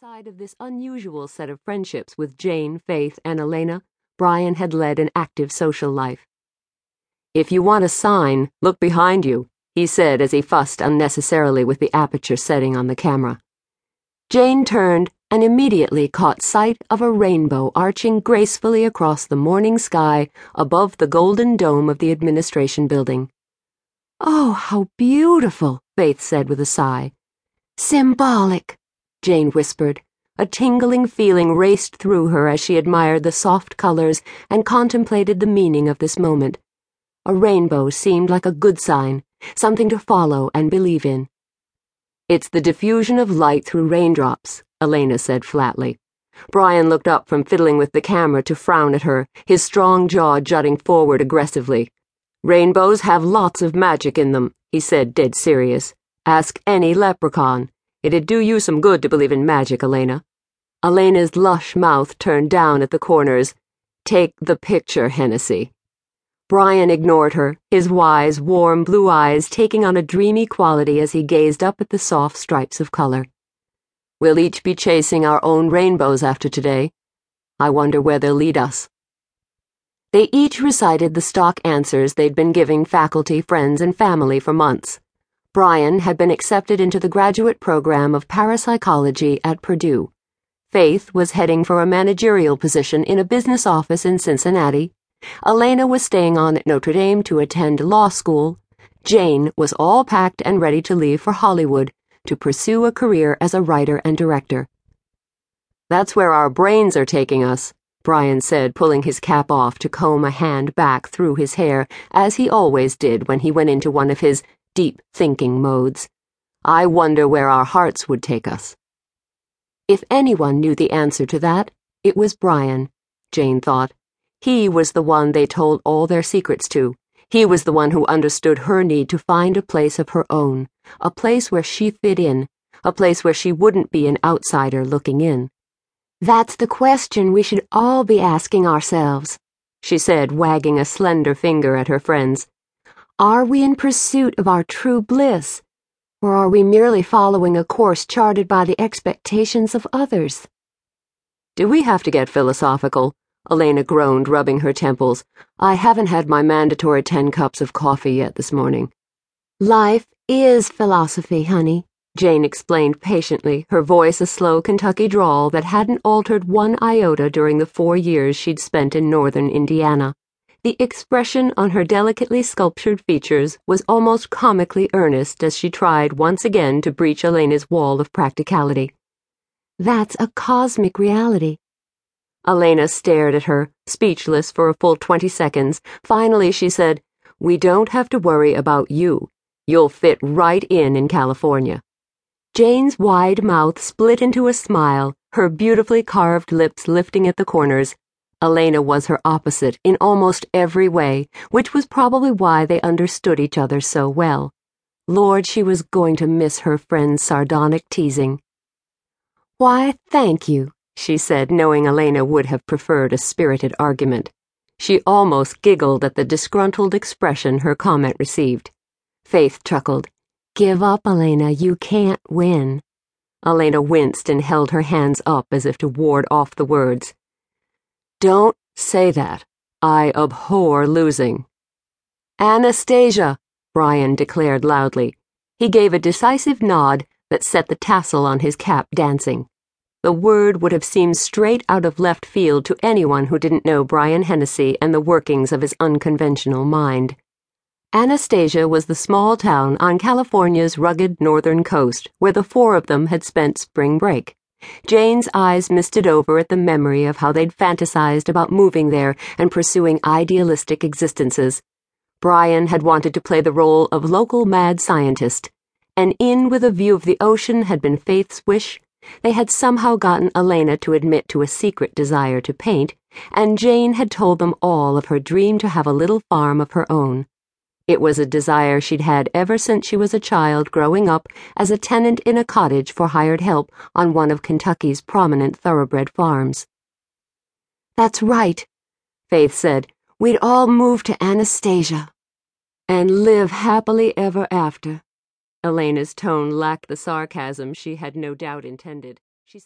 Outside of this unusual set of friendships with Jayne, Faith, and Elena, Brian had led an active social life. If you want a sign, look behind you, he said as he fussed unnecessarily with the aperture setting on the camera. Jayne turned and immediately caught sight of a rainbow arching gracefully across the morning sky above the golden dome of the administration building. Oh, how beautiful, Faith said with a sigh. Symbolic. Jayne whispered. A tingling feeling raced through her as she admired the soft colors and contemplated the meaning of this moment. A rainbow seemed like a good sign, something to follow and believe in. It's the diffusion of light through raindrops, Elena said flatly. Brian looked up from fiddling with the camera to frown at her, his strong jaw jutting forward aggressively. Rainbows have lots of magic in them, he said, dead serious. Ask any leprechaun. It'd do you some good to believe in magic, Elena. Elena's lush mouth turned down at the corners. Take the picture, Hennessy. Brian ignored her, his wise, warm blue eyes taking on a dreamy quality as he gazed up at the soft stripes of color. We'll each be chasing our own rainbows after today. I wonder where they'll lead us. They each recited the stock answers they'd been giving faculty, friends, and family for months. Brian had been accepted into the graduate program of parapsychology at Purdue. Faith was heading for a managerial position in a business office in Cincinnati. Elena was staying on at Notre Dame to attend law school. Jayne was all packed and ready to leave for Hollywood to pursue a career as a writer and director. That's where our brains are taking us, Brian said, pulling his cap off to comb a hand back through his hair, as he always did when he went into one of his deep thinking modes. I wonder where our hearts would take us. If anyone knew the answer to that, it was Brian, Jayne thought. He was the one they told all their secrets to. He was the one who understood her need to find a place of her own, a place where she fit in, a place where she wouldn't be an outsider looking in. That's the question we should all be asking ourselves, she said, wagging a slender finger at her friends. Are we in pursuit of our true bliss, or are we merely following a course charted by the expectations of others? Do we have to get philosophical? Elena groaned, rubbing her temples. I haven't had my mandatory ten cups of coffee yet this morning. Life is philosophy, honey, Jayne explained patiently, her voice a slow Kentucky drawl that hadn't altered one iota during the four years she'd spent in northern Indiana. The expression on her delicately sculptured features was almost comically earnest as she tried once again to breach Elena's wall of practicality. That's a cosmic reality. Elena stared at her, speechless for a full twenty seconds. Finally, she said, We don't have to worry about you. You'll fit right in in California. Jayne's wide mouth split into a smile, her beautifully carved lips lifting at the corners. Elena was her opposite in almost every way, which was probably why they understood each other so well. Lord, she was going to miss her friend's sardonic teasing. Why, thank you, she said, knowing Elena would have preferred a spirited argument. She almost giggled at the disgruntled expression her comment received. Faith chuckled. Give up, Elena, you can't win. Elena winced and held her hands up as if to ward off the words. Don't say that. I abhor losing. Anastasia, Brian declared loudly. He gave a decisive nod that set the tassel on his cap dancing. The word would have seemed straight out of left field to anyone who didn't know Brian Hennessy and the workings of his unconventional mind. Anastasia was the small town on California's rugged northern coast where the four of them had spent spring break. Jayne's eyes misted over at the memory of how they'd fantasized about moving there and pursuing idealistic existences. Brian had wanted to play the role of local mad scientist. An inn with a view of the ocean had been Faith's wish. They had somehow gotten Elena to admit to a secret desire to paint, and Jayne had told them all of her dream to have a little farm of her own. It was a desire she'd had ever since she was a child growing up as a tenant in a cottage for hired help on one of Kentucky's prominent thoroughbred farms. That's right, Faith said. We'd all move to Anastasia and live happily ever after. Elena's tone lacked the sarcasm she had no doubt intended. She